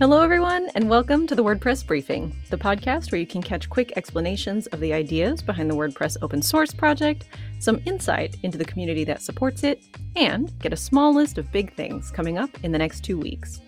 Hello, everyone, and welcome to the WordPress Briefing, the podcast where you can catch quick explanations of the ideas behind the WordPress open source project, some insight into the community that supports it, and get a small list of big things coming up in the next two weeks.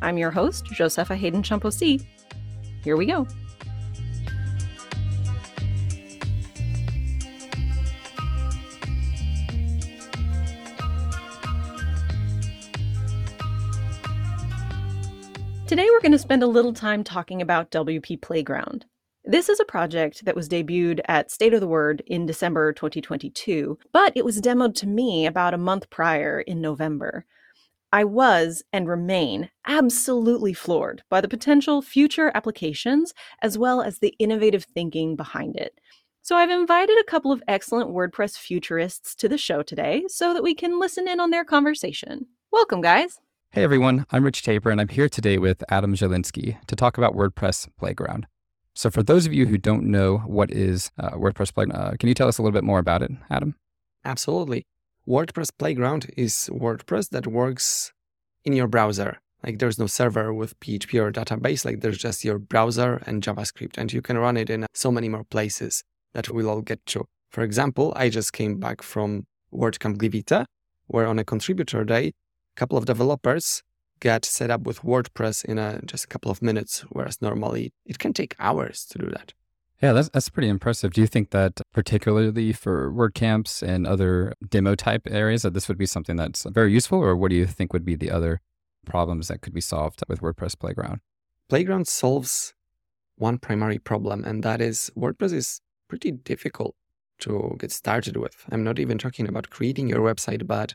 I'm your host, Josepha Haden Chomphosy. Here we go. Going to spend a little time talking about WP Playground. This is a project that was debuted at State of the Word in December 2022, but it was demoed to me about a month prior in November. I was and remain absolutely floored by the potential future applications as well as the innovative thinking behind it. So, I've invited a couple of excellent WordPress futurists to the show today so that we can listen in on their conversation. Welcome, guys. Hey everyone, I'm Rich Tabor, and I'm here today with Adam Zielinski to talk about WordPress Playground. So, for those of you who don't know what is uh, WordPress Playground, uh, can you tell us a little bit more about it, Adam? Absolutely. WordPress Playground is WordPress that works in your browser. Like there's no server with PHP or database, like there's just your browser and JavaScript, and you can run it in so many more places that we'll all get to. For example, I just came back from WordCamp Gliwice, where on a contributor day, couple of developers get set up with WordPress in a, just a couple of minutes, whereas normally it can take hours to do that. Yeah, that's that's pretty impressive. Do you think that particularly for WordCamps and other demo type areas that this would be something that's very useful, or what do you think would be the other problems that could be solved with WordPress Playground? Playground solves one primary problem, and that is WordPress is pretty difficult to get started with. I'm not even talking about creating your website, but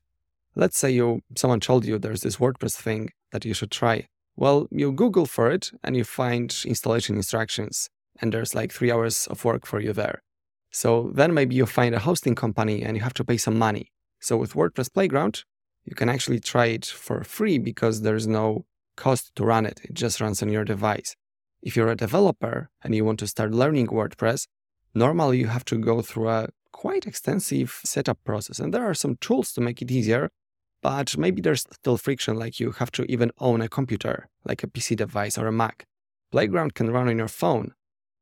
Let's say you someone told you there's this WordPress thing that you should try. Well, you Google for it and you find installation instructions, and there's like three hours of work for you there. So then maybe you find a hosting company and you have to pay some money. So with WordPress Playground, you can actually try it for free because there's no cost to run it. It just runs on your device. If you're a developer and you want to start learning WordPress, normally you have to go through a quite extensive setup process. And there are some tools to make it easier, but maybe there's still friction, like you have to even own a computer, like a PC device or a Mac. Playground can run on your phone,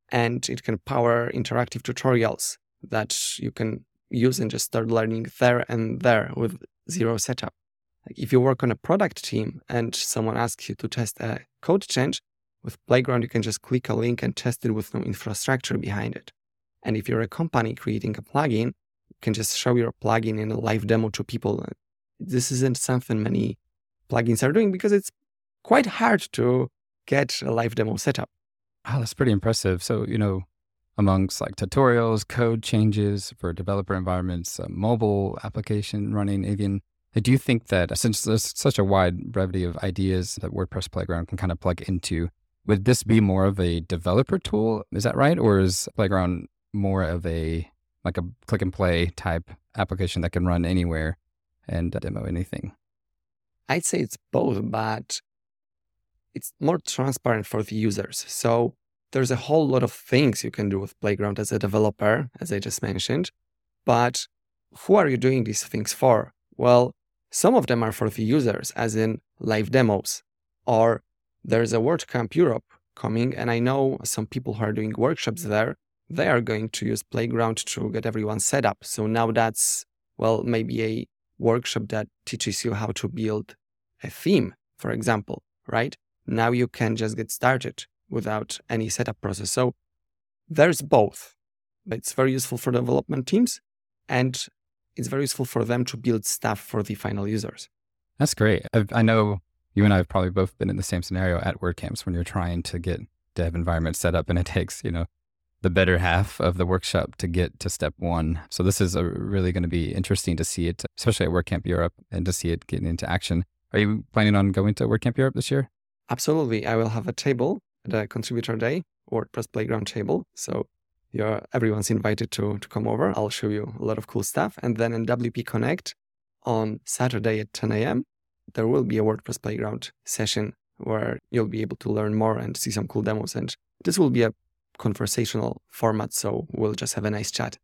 and it can power interactive tutorials that you can use and just start learning there and there with zero setup. Like if you work on a product team and someone asks you to test a code change, with Playground, you can just click a link and test it with no infrastructure behind it. And if you're a company creating a plugin, you can just show your plugin in a live demo to people this isn't something many plugins are doing because it's quite hard to get a live demo setup. Oh, that's pretty impressive. So, you know, amongst like tutorials, code changes for developer environments, uh, mobile application running, even do you think that since there's such a wide brevity of ideas that WordPress Playground can kind of plug into, would this be more of a developer tool? Is that right? Or is Playground more of a like a click and play type application that can run anywhere? And demo anything? I'd say it's both, but it's more transparent for the users. So there's a whole lot of things you can do with Playground as a developer, as I just mentioned. But who are you doing these things for? Well, some of them are for the users, as in live demos. Or there's a WordCamp Europe coming, and I know some people who are doing workshops there. They are going to use Playground to get everyone set up. So now that's, well, maybe a workshop that teaches you how to build a theme, for example, right? Now you can just get started without any setup process. So there's both. It's very useful for development teams and it's very useful for them to build stuff for the final users. That's great. I've, i know you and I have probably both been in the same scenario at WordCamps when you're trying to get dev environments set up and it takes, you know, the better half of the workshop to get to step one. So this is really going to be interesting to see it, especially at WordCamp Europe, and to see it getting into action. Are you planning on going to WordCamp Europe this year? Absolutely. I will have a table at a contributor day, WordPress Playground table. So you're, everyone's invited to, to come over. I'll show you a lot of cool stuff. And then in WP Connect on Saturday at 10 a.m., there will be a WordPress Playground session where you'll be able to learn more and see some cool demos. And this will be a conversational format. So we'll just have a nice chat.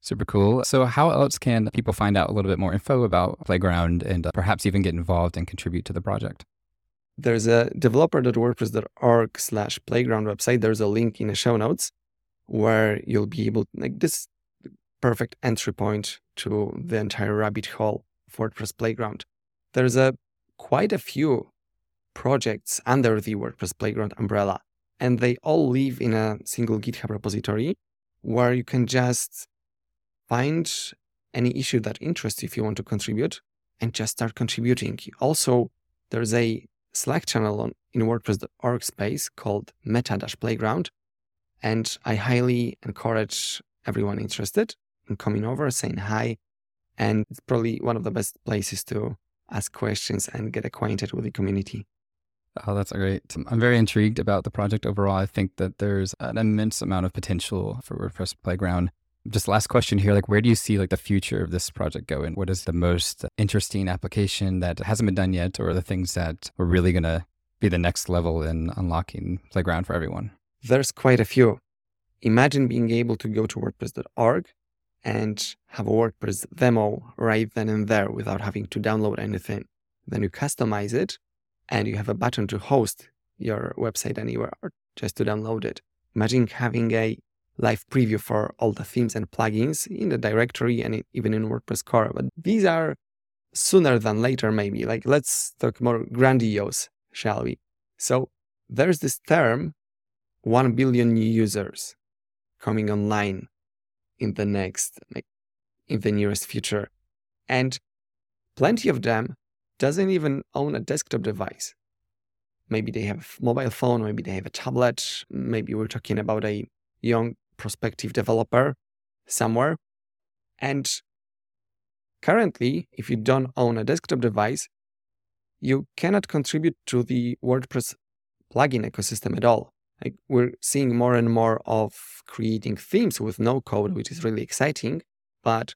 Super cool. So, how else can people find out a little bit more info about Playground and uh, perhaps even get involved and contribute to the project? there's a developer.wordpress.org slash playground website. There's a link in the show notes where you'll be able like this perfect entry point to the entire rabbit hole of WordPress Playground. There's a quite a few projects under the WordPress Playground umbrella, and they all live in a single GitHub repository where you can just find any issue that interests you if you want to contribute and just start contributing. Also, there's a Slack channel on in WordPress.org space called Meta Playground. And I highly encourage everyone interested in coming over, saying hi. And it's probably one of the best places to ask questions and get acquainted with the community. Oh, that's great. Um, I'm very intrigued about the project overall. I think that there's an immense amount of potential for WordPress Playground. Just last question here, like where do you see like the future of this project going? What is the most interesting application that hasn't been done yet or the things that are really going to be the next level in unlocking Playground for everyone? There's quite a few. Imagine being able to go to wordpress.org and have a WordPress demo right then and there without having to download anything. Then you customize it and you have a button to host your website anywhere or just to download it. Imagine having a live preview for all the themes and plugins in the directory and even in WordPress core. But these are sooner than later, maybe. Like, let's talk more grandiose, shall we? So, there's this term 1 billion new users coming online in the next, like, in the nearest future. And plenty of them doesn't even own a desktop device. Maybe they have a mobile phone, maybe they have a tablet, maybe we're talking about a young prospective developer somewhere. And currently, if you don't own a desktop device, you cannot contribute to the WordPress plugin ecosystem at all. Like we're seeing more and more of creating themes with no code, which is really exciting, but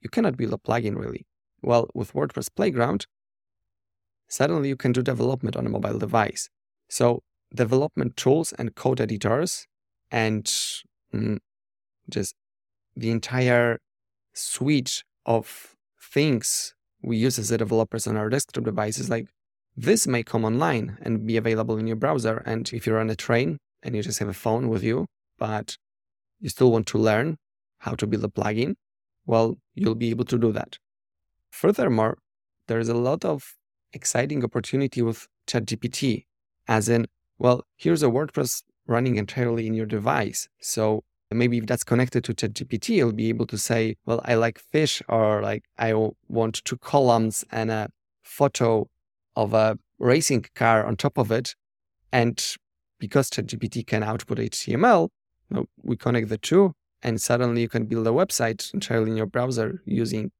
you cannot build a plugin really. Well, with WordPress Playground, suddenly you can do development on a mobile device. So development tools and code editors and mm, just the entire suite of things we use as developers on our desktop devices like this may come online and be available in your browser and if you're on a train and you just have a phone with you but you still want to learn how to build a plugin well you'll be able to do that furthermore there's a lot of exciting opportunity with ChatGPT as in well here's a WordPress running entirely in your device. So maybe if that's connected to ChatGPT, you'll be able to say, well, I like fish, or like I want two columns and a photo of a racing car on top of it. And because ChatGPT can output HTML, we connect the two, and suddenly you can build a website entirely in your browser using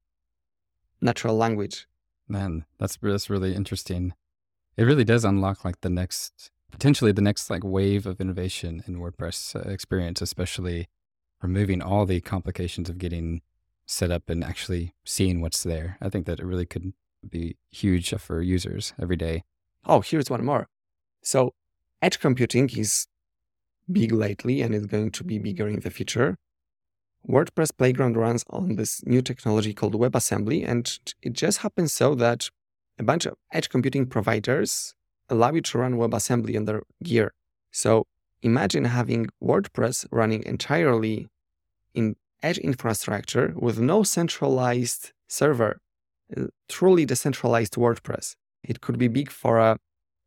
natural language. Man, that's that's really interesting. It really does unlock like the next potentially the next like wave of innovation in WordPress uh, experience, especially removing all the complications of getting set up and actually seeing what's there. I think that it really could be huge for users every day. Oh, here's one more. So, edge computing is big lately and it's going to be bigger in the future. WordPress Playground runs on this new technology called WebAssembly, and it just happens so that a bunch of edge computing providers allow you to run WebAssembly on their gear. So imagine having WordPress running entirely in edge infrastructure with no centralized server, uh, truly decentralized WordPress. It could be big for a,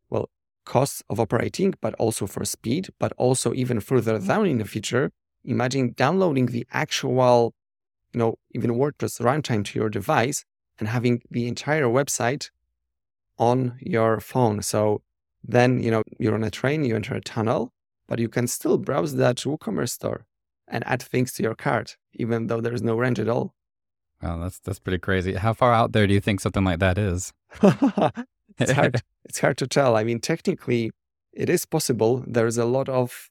well, cost of operating, but also for speed, but also even further down in the future, imagine downloading the actual, you know, even WordPress runtime to your device and having the entire website on your phone. So then, you know, you're on a train, you enter a tunnel, but you can still browse that WooCommerce store and add things to your cart, even though there's no range at all. Wow, that's that's pretty crazy. How far out there do you think something like that is? it's hard. it's hard to tell. I mean, technically, it is possible. There's a lot of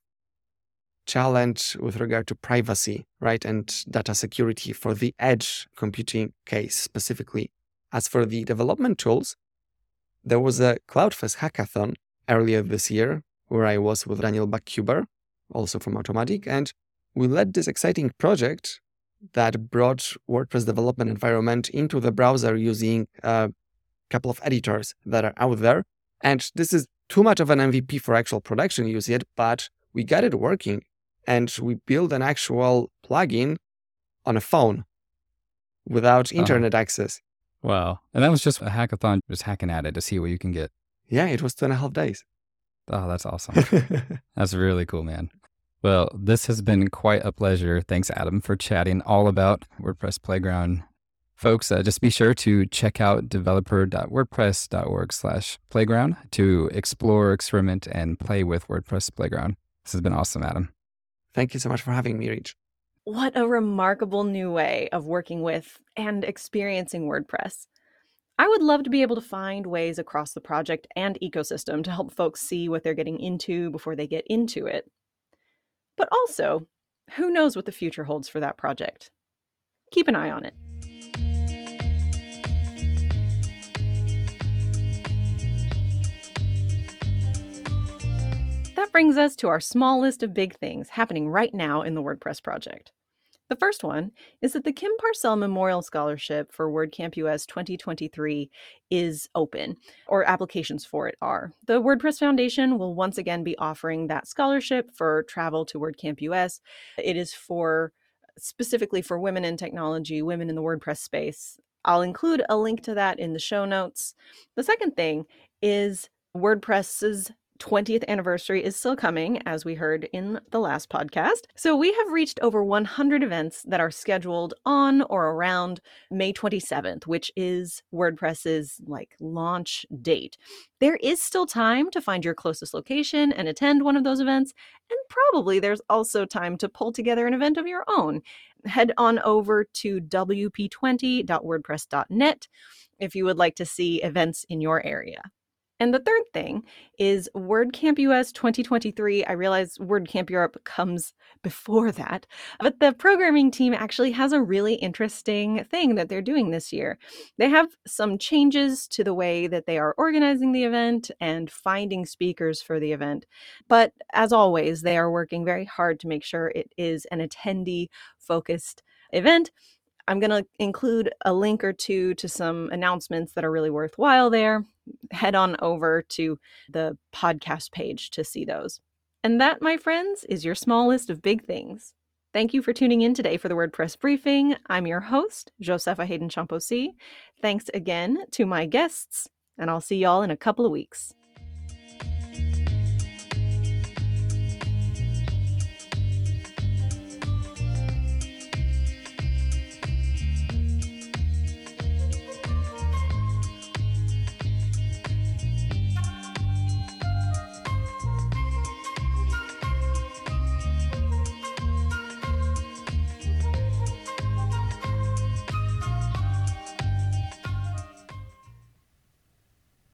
challenge with regard to privacy, right, and data security for the edge computing case specifically. As for the development tools, there was a CloudFest hackathon earlier this year where I was with Daniel Bachhuber, also from Automattic, and we led this exciting project that brought WordPress development environment into the browser using a couple of editors that are out there. And this is too much of an MVP for actual production use yet, but we got it working and we build an actual plugin on a phone without Uh-huh. internet access. Wow. And that was just a hackathon, just hacking at it to see what you can get. Yeah, it was two and a half days. Oh, that's awesome. That's really cool, man. Well, this has been quite a pleasure. Thanks, Adam, for chatting all about WordPress Playground. Folks, uh, just be sure to check out developer.wordpress.org slash playground to explore, experiment, and play with WordPress Playground. This has been awesome, Adam. Thank you so much for having me, Rich. What a remarkable new way of working with and experiencing WordPress. I would love to be able to find ways across the project and ecosystem to help folks see what they're getting into before they get into it. But also, who knows what the future holds for that project? Keep an eye on it. That brings us to our small list of big things happening right now in the WordPress project. The first one is that the Kim Parsell Memorial Scholarship for WordCamp US 2023 is open, or applications for it are. The WordPress Foundation will once again be offering that scholarship for travel to WordCamp US. It is for specifically for women in technology, women in the WordPress space. I'll include a link to that in the show notes. The second thing is WordPress's 20th anniversary is still coming, as we heard in the last podcast. So we have reached over 100 events that are scheduled on or around May 27th, which is WordPress's like launch date. There is still time to find your closest location and attend one of those events, and probably there's also time to pull together an event of your own. Head on over to wp20.wordpress.net if you would like to see events in your area. And the third thing is WordCamp US 2023. I realize WordCamp Europe comes before that, but the programming team actually has a really interesting thing that they're doing this year. They have some changes to the way that they are organizing the event and finding speakers for the event. But as always, they are working very hard to make sure it is an attendee focused event. I'm going to include a link or two to some announcements that are really worthwhile there. Head on over to the podcast page to see those. And that, my friends, is your small list of big things. Thank you for tuning in today for the WordPress briefing. I'm your host, Josepha Haden Chomphosy. Thanks again to my guests, and I'll see y'all in a couple of weeks.